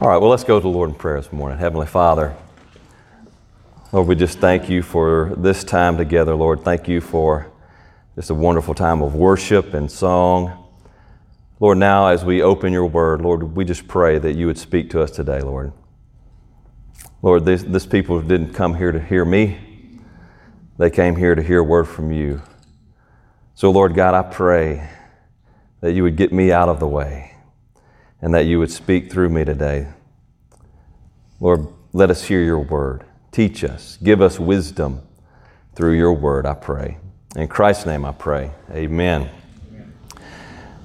All right, well, let's go to the Lord in prayer this morning. Heavenly Father, Lord, we just thank you for this time together, Lord. Thank you for just a wonderful time of worship and song. Lord, now as we open your word, Lord, we just pray that you would speak to us today, Lord. Lord, this, this people didn't come here to hear me, they came here to hear a word from you. So, Lord God, I pray that you would get me out of the way and that you would speak through me today. Lord, let us hear your word. Teach us. Give us wisdom through your word, I pray. In Christ's name I pray. Amen.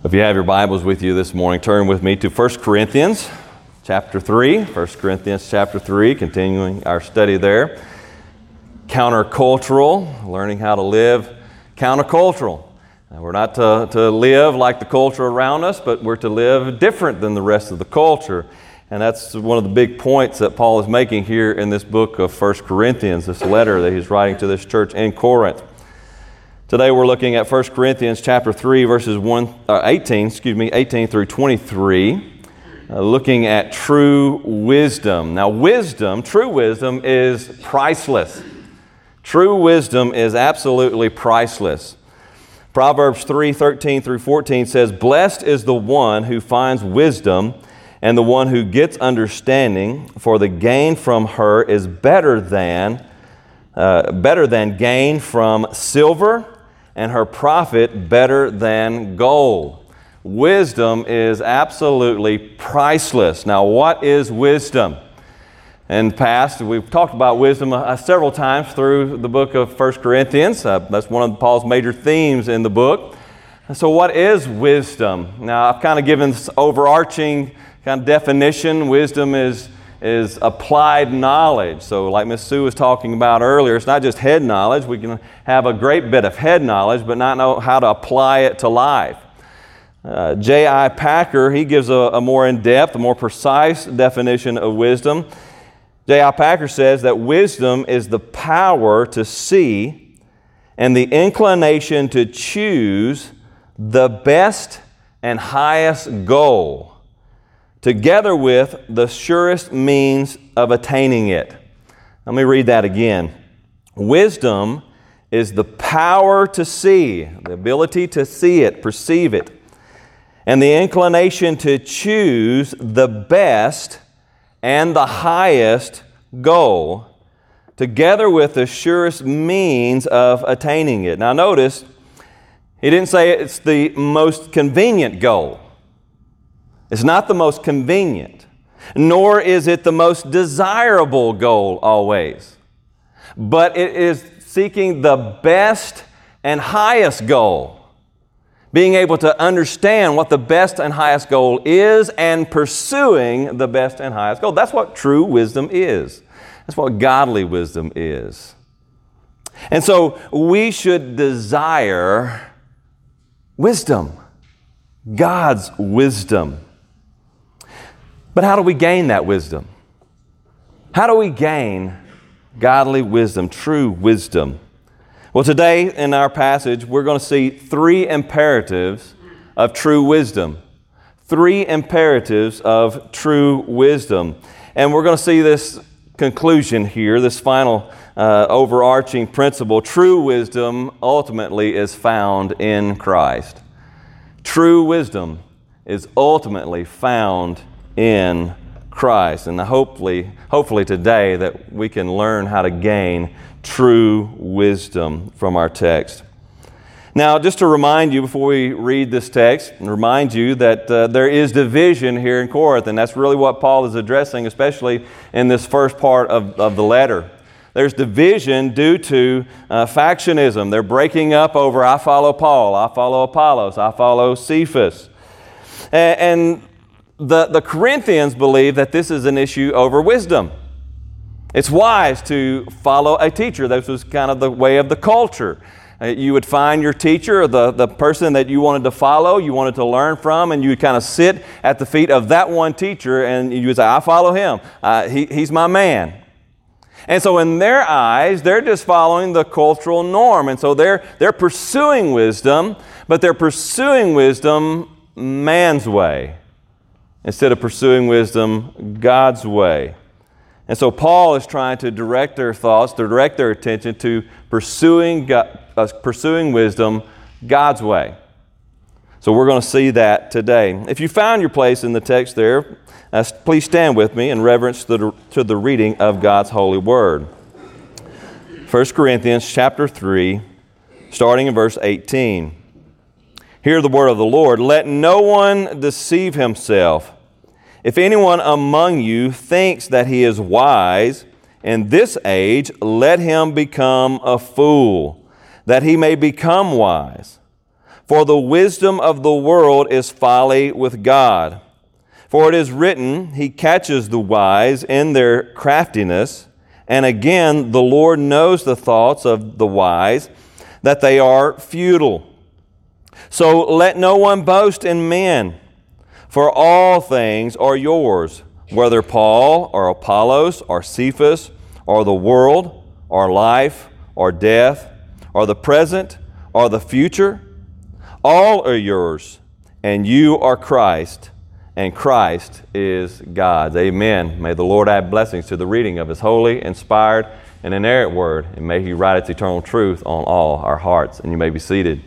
If you have your Bibles with you this morning, turn with me to 1 Corinthians chapter 3. 1 Corinthians chapter 3, continuing our study there. Countercultural, learning how to live countercultural. We're not to, to live like the culture around us, but we're to live different than the rest of the culture. And that's one of the big points that Paul is making here in this book of 1 Corinthians, this letter that he's writing to this church in Corinth. Today we're looking at 1 Corinthians chapter 3 verses 1 uh, 18, excuse me, 18 through 23, uh, looking at true wisdom. Now wisdom, true wisdom is priceless. True wisdom is absolutely priceless. Proverbs 3 13 through 14 says, Blessed is the one who finds wisdom and the one who gets understanding, for the gain from her is better than, uh, better than gain from silver, and her profit better than gold. Wisdom is absolutely priceless. Now, what is wisdom? In the past, we've talked about wisdom uh, several times through the book of 1 Corinthians. Uh, that's one of Paul's major themes in the book. so, what is wisdom? Now, I've kind of given this overarching kind of definition. Wisdom is, is applied knowledge. So, like Miss Sue was talking about earlier, it's not just head knowledge. We can have a great bit of head knowledge, but not know how to apply it to life. Uh, J.I. Packer, he gives a, a more in depth, a more precise definition of wisdom. J.I. Packer says that wisdom is the power to see and the inclination to choose the best and highest goal, together with the surest means of attaining it. Let me read that again. Wisdom is the power to see, the ability to see it, perceive it, and the inclination to choose the best and the highest goal, together with the surest means of attaining it. Now, notice, he didn't say it's the most convenient goal. It's not the most convenient, nor is it the most desirable goal always. But it is seeking the best and highest goal being able to understand what the best and highest goal is and pursuing the best and highest goal. That's what true wisdom is. That's what godly wisdom is. And so we should desire wisdom, God's wisdom. But how do we gain that wisdom? How do we gain godly wisdom, true wisdom? Well, today in our passage, we're going to see three imperatives of true wisdom. Three imperatives of true wisdom. And we're going to see this conclusion here, this final uh, overarching principle. True wisdom ultimately is found in Christ. True wisdom is ultimately found in Christ. And hopefully, hopefully today that we can learn how to gain true wisdom from our text. Now, just to remind you before we read this text, and remind you that uh, there is division here in Corinth, and that's really what Paul is addressing, especially in this first part of, of the letter. There's division due to uh, factionism. They're breaking up over I follow Paul, I follow Apollos, I follow Cephas. And, and the, the Corinthians believe that this is an issue over wisdom. It's wise to follow a teacher. This was kind of the way of the culture. Uh, you would find your teacher, the, the person that you wanted to follow, you wanted to learn from, and you would kind of sit at the feet of that one teacher and you would say, I follow him. Uh, he, he's my man. And so, in their eyes, they're just following the cultural norm. And so, they're, they're pursuing wisdom, but they're pursuing wisdom man's way instead of pursuing wisdom God's way. And so Paul is trying to direct their thoughts, to direct their attention to pursuing, God, uh, pursuing wisdom God's way. So we're going to see that today. If you found your place in the text there, uh, please stand with me in reverence to the, to the reading of God's holy word. 1 Corinthians chapter 3, starting in verse 18. Hear the word of the Lord. Let no one deceive himself. If anyone among you thinks that he is wise in this age, let him become a fool, that he may become wise. For the wisdom of the world is folly with God. For it is written, He catches the wise in their craftiness. And again, the Lord knows the thoughts of the wise, that they are futile. So let no one boast in men, for all things are yours, whether Paul or Apollos or Cephas or the world or life or death or the present or the future all are yours, and you are Christ, and Christ is God's. Amen. May the Lord add blessings to the reading of His holy, inspired, and inerrant word, and may He write its eternal truth on all our hearts. And you may be seated.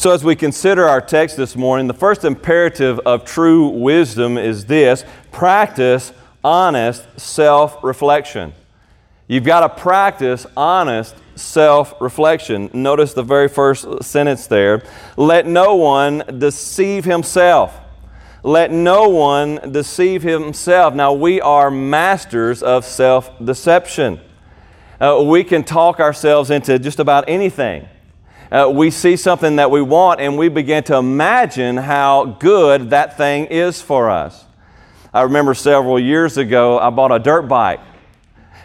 So, as we consider our text this morning, the first imperative of true wisdom is this practice honest self reflection. You've got to practice honest self reflection. Notice the very first sentence there. Let no one deceive himself. Let no one deceive himself. Now, we are masters of self deception. Uh, we can talk ourselves into just about anything. Uh, we see something that we want and we begin to imagine how good that thing is for us. I remember several years ago, I bought a dirt bike.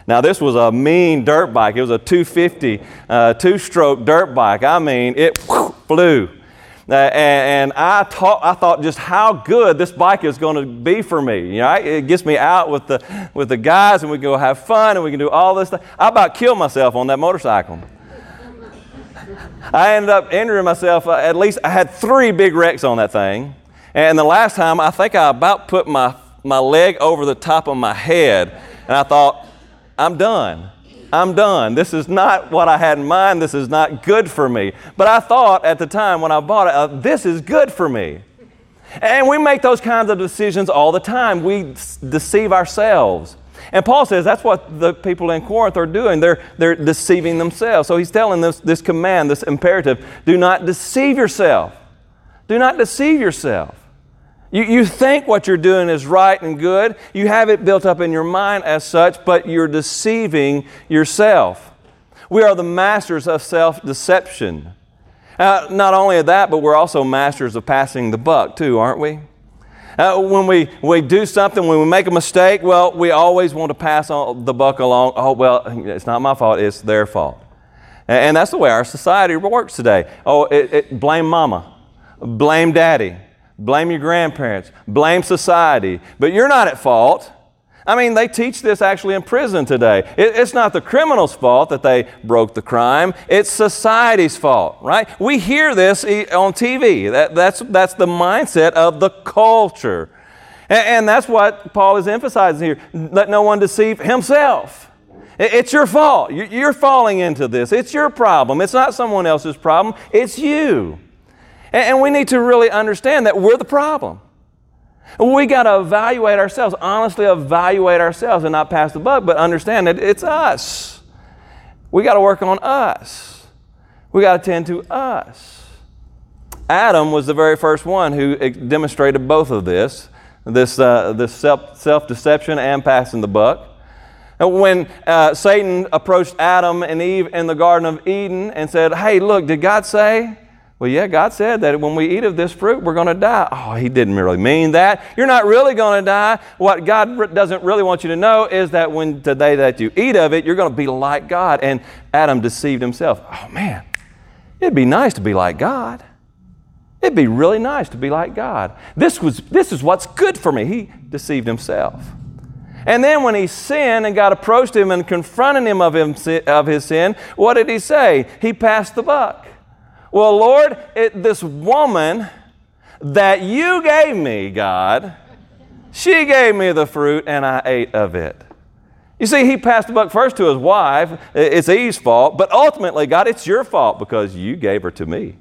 Now, this was a mean dirt bike. It was a 250 uh, two stroke dirt bike. I mean, it flew. Uh, and, and I, I thought just how good this bike is going to be for me. You know, it gets me out with the, with the guys and we go have fun and we can do all this stuff. I about killed myself on that motorcycle. I ended up injuring myself. Uh, at least I had three big wrecks on that thing. And the last time, I think I about put my, my leg over the top of my head. And I thought, I'm done. I'm done. This is not what I had in mind. This is not good for me. But I thought at the time when I bought it, uh, this is good for me. And we make those kinds of decisions all the time. We deceive ourselves. And Paul says that's what the people in Corinth are doing. They're, they're deceiving themselves. So he's telling this, this command, this imperative do not deceive yourself. Do not deceive yourself. You, you think what you're doing is right and good. You have it built up in your mind as such, but you're deceiving yourself. We are the masters of self deception. Uh, not only of that, but we're also masters of passing the buck, too, aren't we? Uh, when we, we do something, when we make a mistake, well, we always want to pass on the buck along. Oh, well, it's not my fault, it's their fault. And, and that's the way our society works today. Oh, it, it, blame mama, blame daddy, blame your grandparents, blame society, but you're not at fault. I mean, they teach this actually in prison today. It, it's not the criminal's fault that they broke the crime, it's society's fault, right? We hear this on TV. That, that's, that's the mindset of the culture. And, and that's what Paul is emphasizing here. Let no one deceive himself. It, it's your fault. You're, you're falling into this. It's your problem. It's not someone else's problem, it's you. And we need to really understand that we're the problem. We got to evaluate ourselves, honestly evaluate ourselves and not pass the buck, but understand that it's us. We got to work on us. We got to tend to us. Adam was the very first one who demonstrated both of this this, uh, this self deception and passing the buck. When uh, Satan approached Adam and Eve in the Garden of Eden and said, Hey, look, did God say? Well, yeah, God said that when we eat of this fruit, we're going to die. Oh, He didn't really mean that. You're not really going to die. What God doesn't really want you to know is that when today that you eat of it, you're going to be like God. And Adam deceived himself. Oh, man, it'd be nice to be like God. It'd be really nice to be like God. This, was, this is what's good for me. He deceived himself. And then when he sinned and God approached him and confronted him of, him of his sin, what did he say? He passed the buck. Well, Lord, it, this woman that you gave me, God, she gave me the fruit and I ate of it. You see, he passed the buck first to his wife. It's Eve's fault, but ultimately, God, it's your fault because you gave her to me.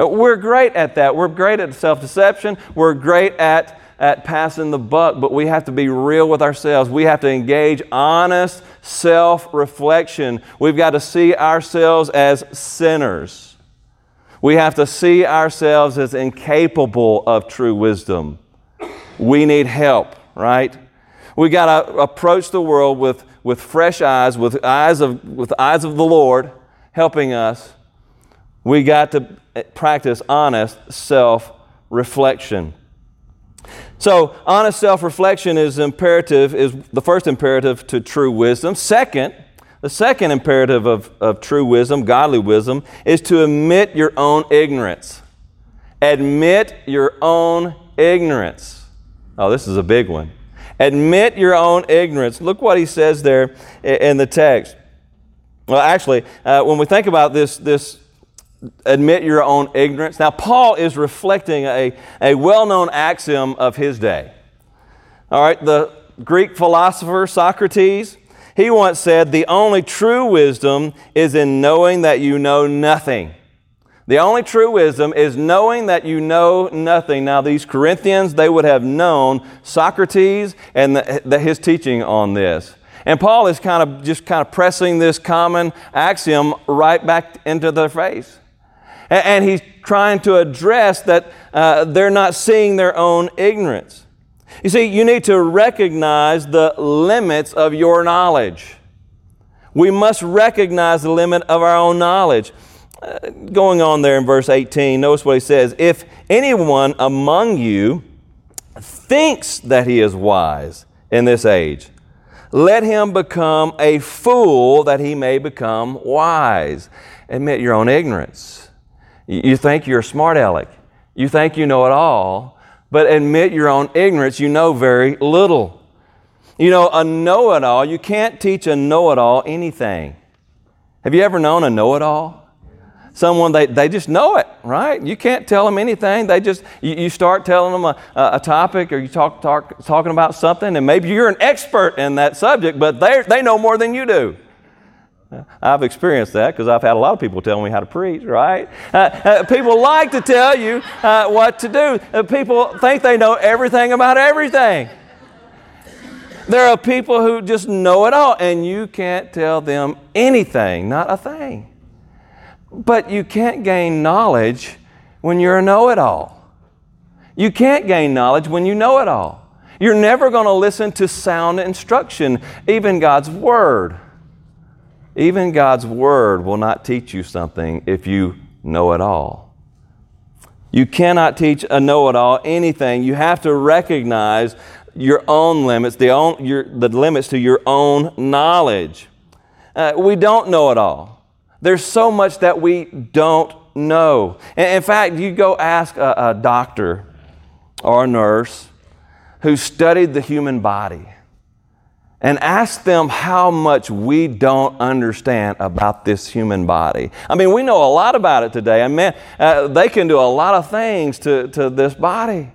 Uh, we're great at that. We're great at self deception. We're great at, at passing the buck, but we have to be real with ourselves. We have to engage honest self reflection. We've got to see ourselves as sinners. We have to see ourselves as incapable of true wisdom. We need help, right? We got to approach the world with, with fresh eyes, with eyes of, with eyes of the Lord helping us. We got to practice honest self reflection. So, honest self reflection is imperative, is the first imperative to true wisdom. Second, the second imperative of, of true wisdom, godly wisdom, is to admit your own ignorance. Admit your own ignorance. Oh, this is a big one. Admit your own ignorance. Look what he says there in the text. Well, actually, uh, when we think about this, this admit your own ignorance. Now, Paul is reflecting a, a well known axiom of his day. All right, the Greek philosopher Socrates, he once said, The only true wisdom is in knowing that you know nothing. The only true wisdom is knowing that you know nothing. Now, these Corinthians, they would have known Socrates and the, the, his teaching on this. And Paul is kind of just kind of pressing this common axiom right back into their face. And he's trying to address that uh, they're not seeing their own ignorance. You see, you need to recognize the limits of your knowledge. We must recognize the limit of our own knowledge. Uh, going on there in verse 18, notice what he says If anyone among you thinks that he is wise in this age, let him become a fool that he may become wise. Admit your own ignorance. You think you're smart aleck. You think you know it all, but admit your own ignorance. You know very little. You know, a know it all, you can't teach a know it all anything. Have you ever known a know it all? Someone, they, they just know it, right? You can't tell them anything. They just, you, you start telling them a, a topic or you talk, talk, talking about something, and maybe you're an expert in that subject, but they know more than you do. I've experienced that because I've had a lot of people tell me how to preach, right? Uh, uh, people like to tell you uh, what to do. Uh, people think they know everything about everything. There are people who just know it all, and you can't tell them anything, not a thing. But you can't gain knowledge when you're a know it all. You can't gain knowledge when you know it all. You're never going to listen to sound instruction, even God's Word. Even God's Word will not teach you something if you know it all. You cannot teach a know it all anything. You have to recognize your own limits, the, own, your, the limits to your own knowledge. Uh, we don't know it all. There's so much that we don't know. And in fact, you go ask a, a doctor or a nurse who studied the human body and ask them how much we don't understand about this human body. I mean, we know a lot about it today. I mean, uh, they can do a lot of things to, to this body.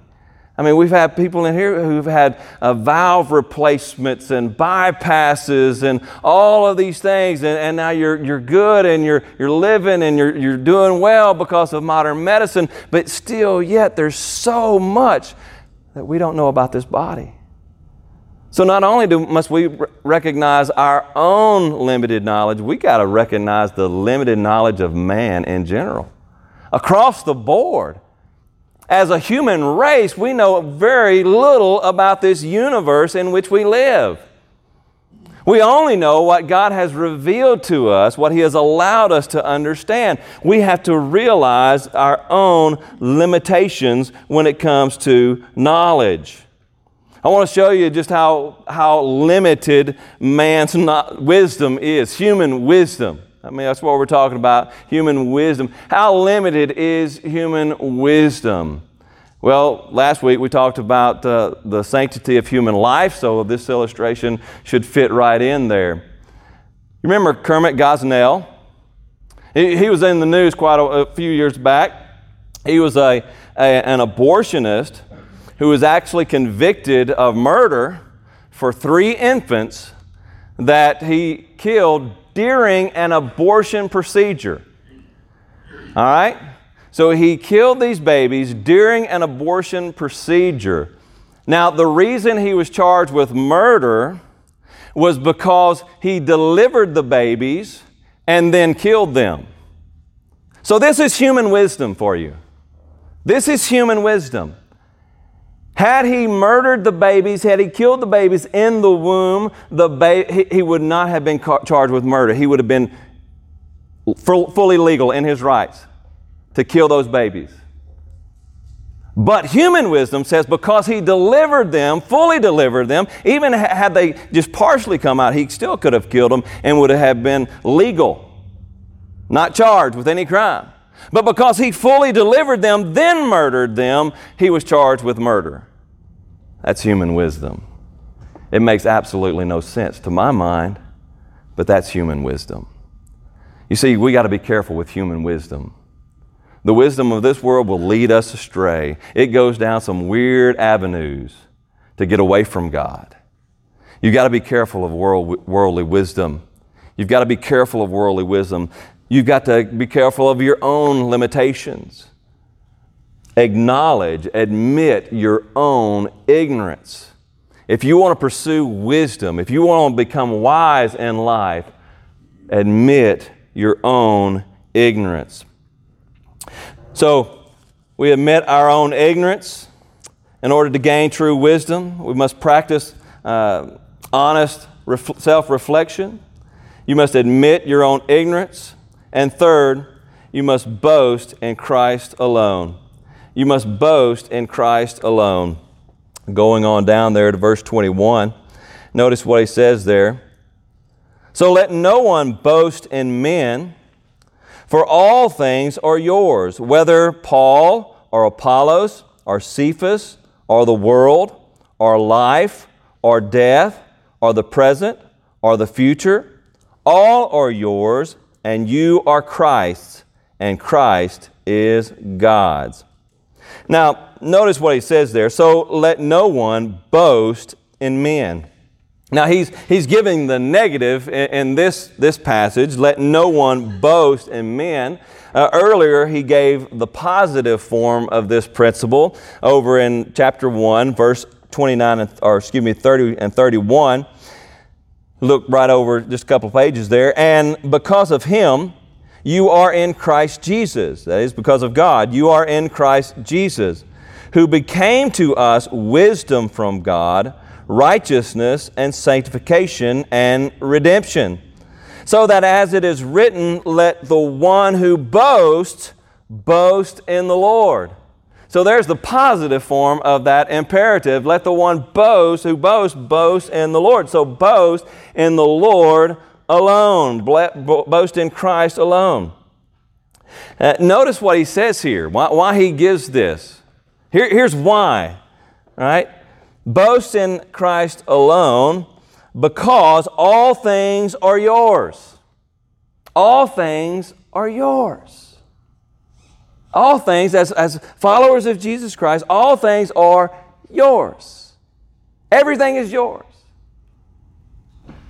I mean, we've had people in here who've had uh, valve replacements and bypasses and all of these things, and, and now you're, you're good and you're, you're living and you're, you're doing well because of modern medicine, but still, yet, there's so much that we don't know about this body. So not only do, must we recognize our own limited knowledge, we got to recognize the limited knowledge of man in general. Across the board, as a human race, we know very little about this universe in which we live. We only know what God has revealed to us, what He has allowed us to understand. We have to realize our own limitations when it comes to knowledge. I want to show you just how, how limited man's not, wisdom is, human wisdom. I mean, that's what we're talking about human wisdom. How limited is human wisdom? Well, last week we talked about uh, the sanctity of human life, so this illustration should fit right in there. You remember Kermit Gosnell? He, he was in the news quite a, a few years back. He was a, a, an abortionist who was actually convicted of murder for three infants that he killed during an abortion procedure. All right? So he killed these babies during an abortion procedure. Now, the reason he was charged with murder was because he delivered the babies and then killed them. So, this is human wisdom for you. This is human wisdom. Had he murdered the babies, had he killed the babies in the womb, the ba- he, he would not have been ca- charged with murder. He would have been fully legal in his rights to kill those babies. But human wisdom says because he delivered them, fully delivered them, even had they just partially come out, he still could have killed them and would have been legal, not charged with any crime. But because he fully delivered them, then murdered them, he was charged with murder. That's human wisdom. It makes absolutely no sense to my mind, but that's human wisdom. You see, we got to be careful with human wisdom. The wisdom of this world will lead us astray. It goes down some weird avenues to get away from God. You've got to be careful of world, worldly wisdom. You've got to be careful of worldly wisdom. You've got to be careful of your own limitations. Acknowledge, admit your own ignorance. If you want to pursue wisdom, if you want to become wise in life, admit your own ignorance. So, we admit our own ignorance. In order to gain true wisdom, we must practice uh, honest ref- self reflection. You must admit your own ignorance. And third, you must boast in Christ alone. You must boast in Christ alone. Going on down there to verse 21, notice what he says there. So let no one boast in men for all things are yours, whether Paul or Apollos or Cephas or the world or life or death or the present or the future, all are yours, and you are Christ's, and Christ is God's. Now, notice what he says there. So let no one boast in men. Now, he's, he's giving the negative in, in this, this passage let no one boast in men. Uh, earlier, he gave the positive form of this principle over in chapter 1, verse 29, and, or excuse me, 30 and 31. Look right over just a couple pages there. And because of him, you are in Christ Jesus. That is because of God. You are in Christ Jesus, who became to us wisdom from God righteousness and sanctification and redemption. So that as it is written, let the one who boasts boast in the Lord. So there's the positive form of that imperative. Let the one boast who boasts boast in the Lord. So boast in the Lord alone, boast in Christ alone. Uh, notice what he says here, why, why he gives this. Here, here's why, right? Boast in Christ alone because all things are yours. All things are yours. All things, as, as followers of Jesus Christ, all things are yours. Everything is yours.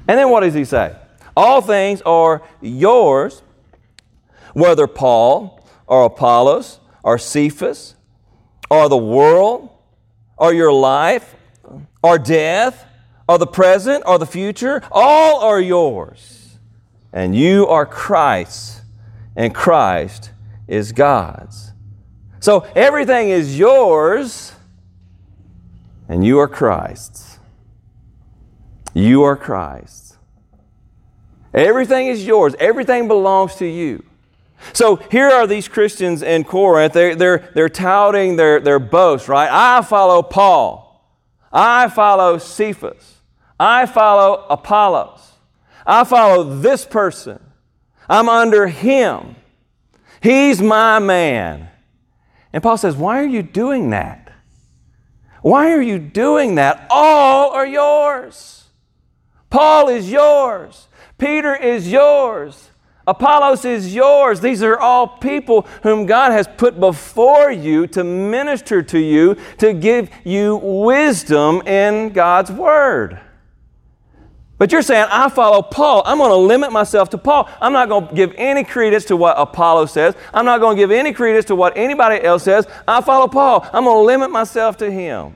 And then what does he say? All things are yours, whether Paul or Apollos or Cephas or the world or your life or death or the present or the future, all are yours. And you are Christ's, and Christ is God's. So everything is yours, and you are Christ's. You are Christ's. Everything is yours, everything belongs to you. So here are these Christians in Corinth. They're, they're, they're touting their, their boast, right? I follow Paul. I follow Cephas. I follow Apollos. I follow this person. I'm under him. He's my man. And Paul says, Why are you doing that? Why are you doing that? All are yours. Paul is yours. Peter is yours. Apollos is yours. These are all people whom God has put before you to minister to you, to give you wisdom in God's Word. But you're saying, I follow Paul. I'm going to limit myself to Paul. I'm not going to give any credence to what Apollo says. I'm not going to give any credence to what anybody else says. I follow Paul. I'm going to limit myself to him.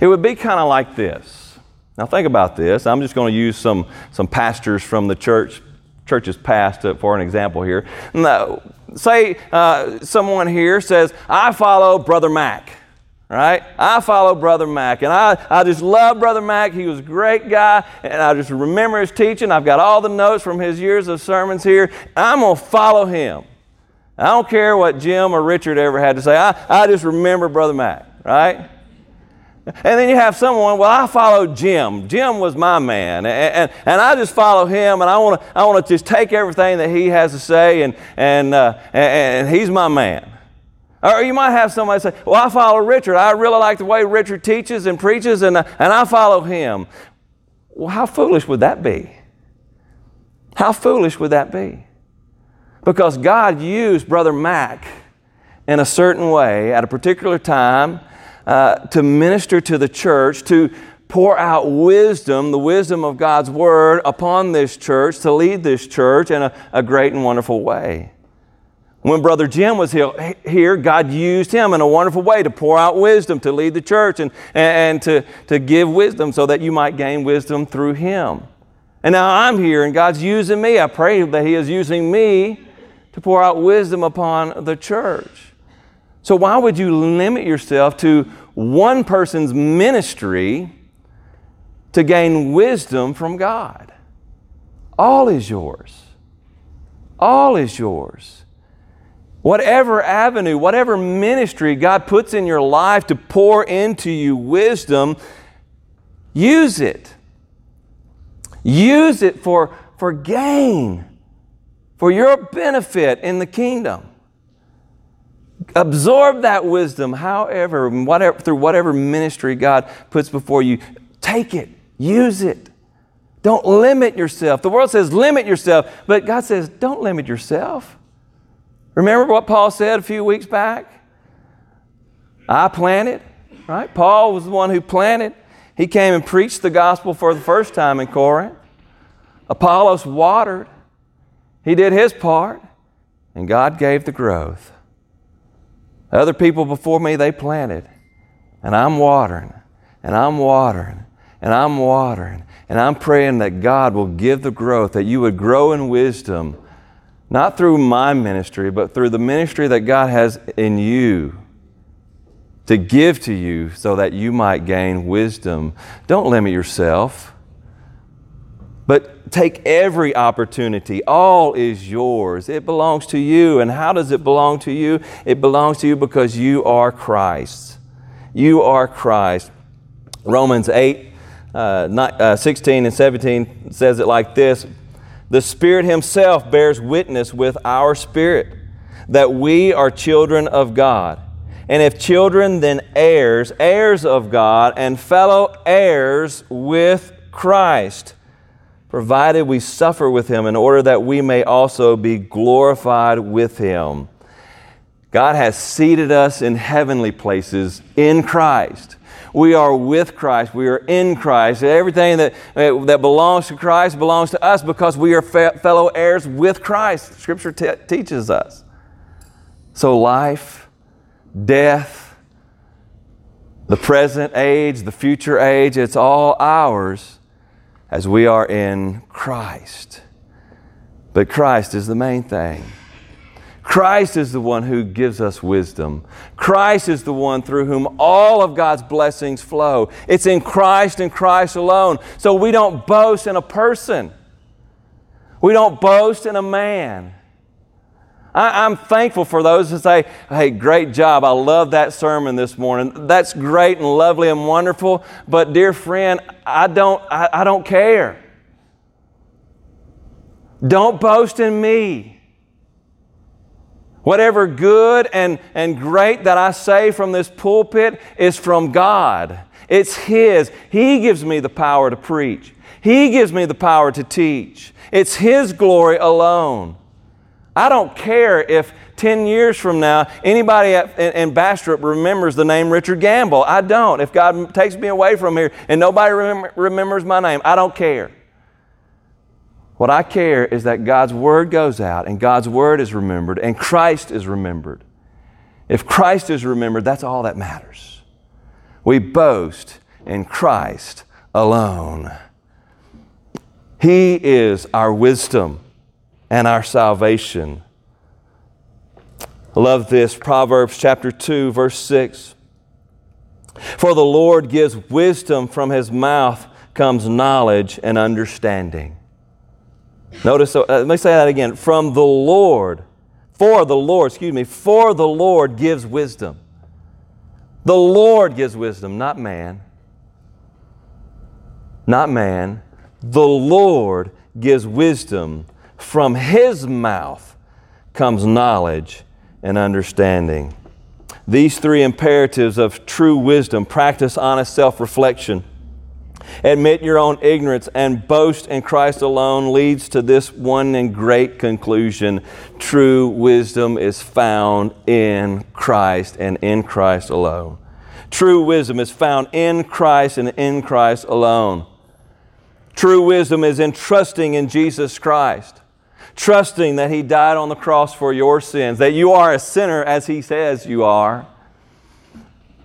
It would be kind of like this. Now, think about this. I'm just going to use some, some pastors from the church, churches past for an example here. Now, say uh, someone here says, I follow Brother Mac right? I follow Brother Mac, and I, I just love Brother Mac. He was a great guy, and I just remember his teaching. I've got all the notes from his years of sermons here. I'm going to follow him. I don't care what Jim or Richard ever had to say. I, I just remember Brother Mac, right? And then you have someone, well, I follow Jim. Jim was my man. And, and, and I just follow him, and I want to I wanna just take everything that he has to say, and, and, uh, and, and he's my man. Or you might have somebody say, Well, I follow Richard. I really like the way Richard teaches and preaches, and, uh, and I follow him. Well, how foolish would that be? How foolish would that be? Because God used Brother Mac in a certain way at a particular time uh, to minister to the church, to pour out wisdom, the wisdom of God's Word, upon this church, to lead this church in a, a great and wonderful way. When Brother Jim was here, God used him in a wonderful way to pour out wisdom, to lead the church, and, and to, to give wisdom so that you might gain wisdom through him. And now I'm here, and God's using me. I pray that He is using me to pour out wisdom upon the church. So, why would you limit yourself to one person's ministry to gain wisdom from God? All is yours. All is yours. Whatever avenue, whatever ministry God puts in your life to pour into you wisdom, use it. Use it for, for gain, for your benefit in the kingdom. Absorb that wisdom, however, whatever, through whatever ministry God puts before you. Take it, use it. Don't limit yourself. The world says limit yourself, but God says don't limit yourself. Remember what Paul said a few weeks back? I planted, right? Paul was the one who planted. He came and preached the gospel for the first time in Corinth. Apollos watered. He did his part, and God gave the growth. Other people before me, they planted, and I'm watering, and I'm watering, and I'm watering, and I'm praying that God will give the growth, that you would grow in wisdom not through my ministry, but through the ministry that God has in you to give to you so that you might gain wisdom. Don't limit yourself, but take every opportunity. All is yours, it belongs to you. And how does it belong to you? It belongs to you because you are Christ. You are Christ. Romans 8, uh, uh 16 and 17 says it like this the Spirit Himself bears witness with our spirit that we are children of God. And if children, then heirs, heirs of God, and fellow heirs with Christ, provided we suffer with Him in order that we may also be glorified with Him. God has seated us in heavenly places in Christ. We are with Christ. We are in Christ. Everything that, that belongs to Christ belongs to us because we are fe- fellow heirs with Christ. Scripture teaches us. So, life, death, the present age, the future age, it's all ours as we are in Christ. But Christ is the main thing. Christ is the one who gives us wisdom. Christ is the one through whom all of God's blessings flow. It's in Christ and Christ alone. So we don't boast in a person, we don't boast in a man. I, am thankful for those who say, Hey, great job. I love that sermon this morning. That's great and lovely and wonderful. But, dear friend, I don't, I, I don't care. Don't boast in me. Whatever good and, and great that I say from this pulpit is from God. It's His. He gives me the power to preach. He gives me the power to teach. It's His glory alone. I don't care if 10 years from now anybody at, in, in Bastrop remembers the name Richard Gamble. I don't. If God takes me away from here and nobody remember, remembers my name, I don't care. What I care is that God's Word goes out and God's Word is remembered and Christ is remembered. If Christ is remembered, that's all that matters. We boast in Christ alone. He is our wisdom and our salvation. I love this Proverbs chapter 2, verse 6. For the Lord gives wisdom, from his mouth comes knowledge and understanding. Notice, uh, let me say that again. From the Lord, for the Lord, excuse me, for the Lord gives wisdom. The Lord gives wisdom, not man. Not man. The Lord gives wisdom. From his mouth comes knowledge and understanding. These three imperatives of true wisdom practice honest self reflection admit your own ignorance, and boast in Christ alone leads to this one and great conclusion true wisdom is found in Christ and in Christ alone. True wisdom is found in Christ and in Christ alone. True wisdom is in trusting in Jesus Christ, trusting that He died on the cross for your sins, that you are a sinner as He says you are,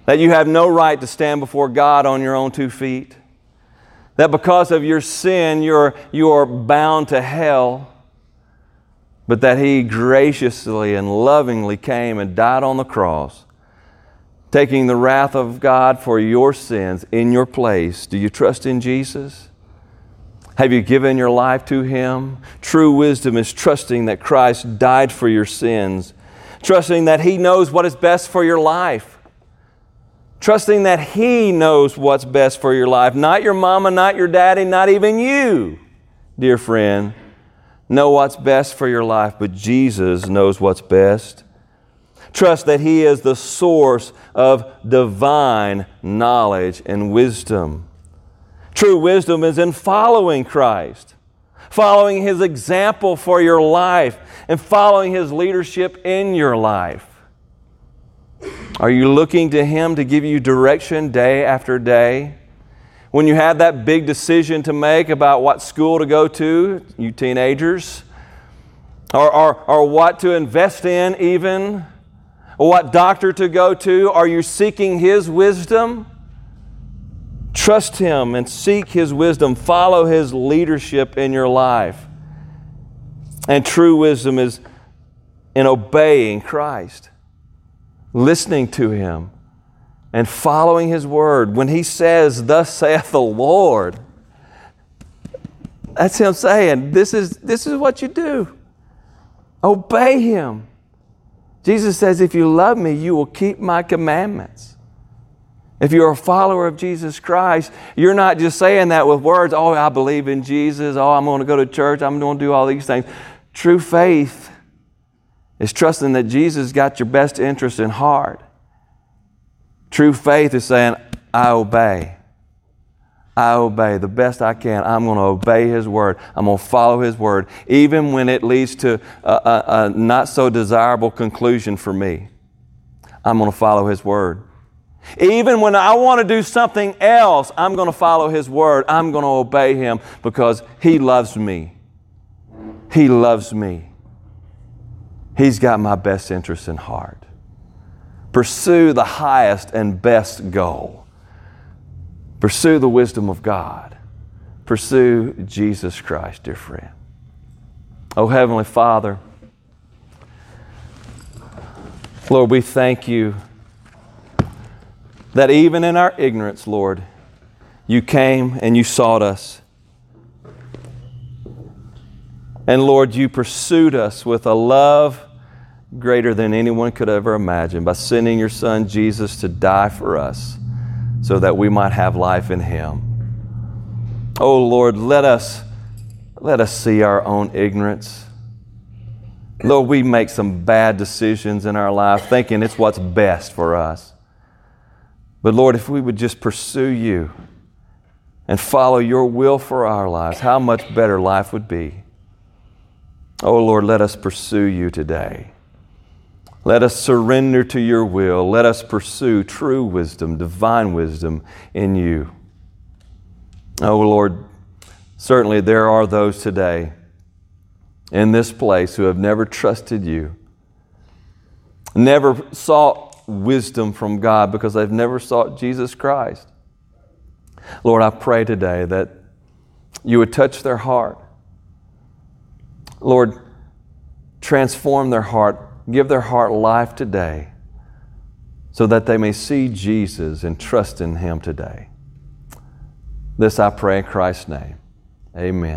that you have no right to stand before God on your own two feet that because of your sin, you're, you're bound to hell, but that He graciously and lovingly came and died on the cross, taking the wrath of God for your sins in your place. Do you trust in Jesus? Have you given your life to Him? True wisdom is trusting that Christ died for your sins, trusting that He knows what is best for your life trusting that He knows what's best for your life. Not your mama, not your daddy, not even you, dear friend, know what's best for your life, but Jesus knows what's best. Trust that He is the source of divine knowledge and wisdom. True wisdom is in following Christ, following His example for your life, and following His leadership in your life. Are you looking to Him to give you direction day after day? When you have that big decision to make about what school to go to, you teenagers, or, or, or what to invest in, even, or what doctor to go to, are you seeking His wisdom? Trust Him and seek His wisdom. Follow His leadership in your life. And true wisdom is in obeying Christ listening to Him and following His word. When He says, Thus saith the Lord, that's Him saying, This is, this is what you do. Obey Him. Jesus says, If you love me, you will keep my commandments. If you're a follower of Jesus Christ, you're not just saying that with words, oh, I believe in Jesus, oh, I'm going to go to church, I'm going to do all these things. True faith is trusting that Jesus got your best interest in heart. True faith is saying, I obey. I obey the best I can. I'm going to obey His word. I'm going to follow His word, even when it leads to a, a, a not so desirable conclusion for me. I'm going to follow His word. Even when I want to do something else, I'm going to follow His word. I'm going to obey Him because He loves me. He loves me. He's got my best interest in heart. Pursue the highest and best goal. Pursue the wisdom of God. Pursue Jesus Christ, dear friend. Oh, Heavenly Father, Lord, we thank you that even in our ignorance, Lord, you came and you sought us And Lord, you pursued us with a love greater than anyone could ever imagine by sending your Son Jesus to die for us so that we might have life in Him. Oh Lord, let us, let us see our own ignorance. Lord, we make some bad decisions in our life thinking it's what's best for us. But Lord, if we would just pursue you and follow your will for our lives, how much better life would be. Oh Lord, let us pursue you today. Let us surrender to your will. Let us pursue true wisdom, divine wisdom in you. Oh Lord, certainly there are those today in this place who have never trusted you, never sought wisdom from God because they've never sought Jesus Christ. Lord, I pray today that you would touch their heart. Lord, transform their heart, give their heart life today so that they may see Jesus and trust in Him today. This I pray in Christ's name. Amen.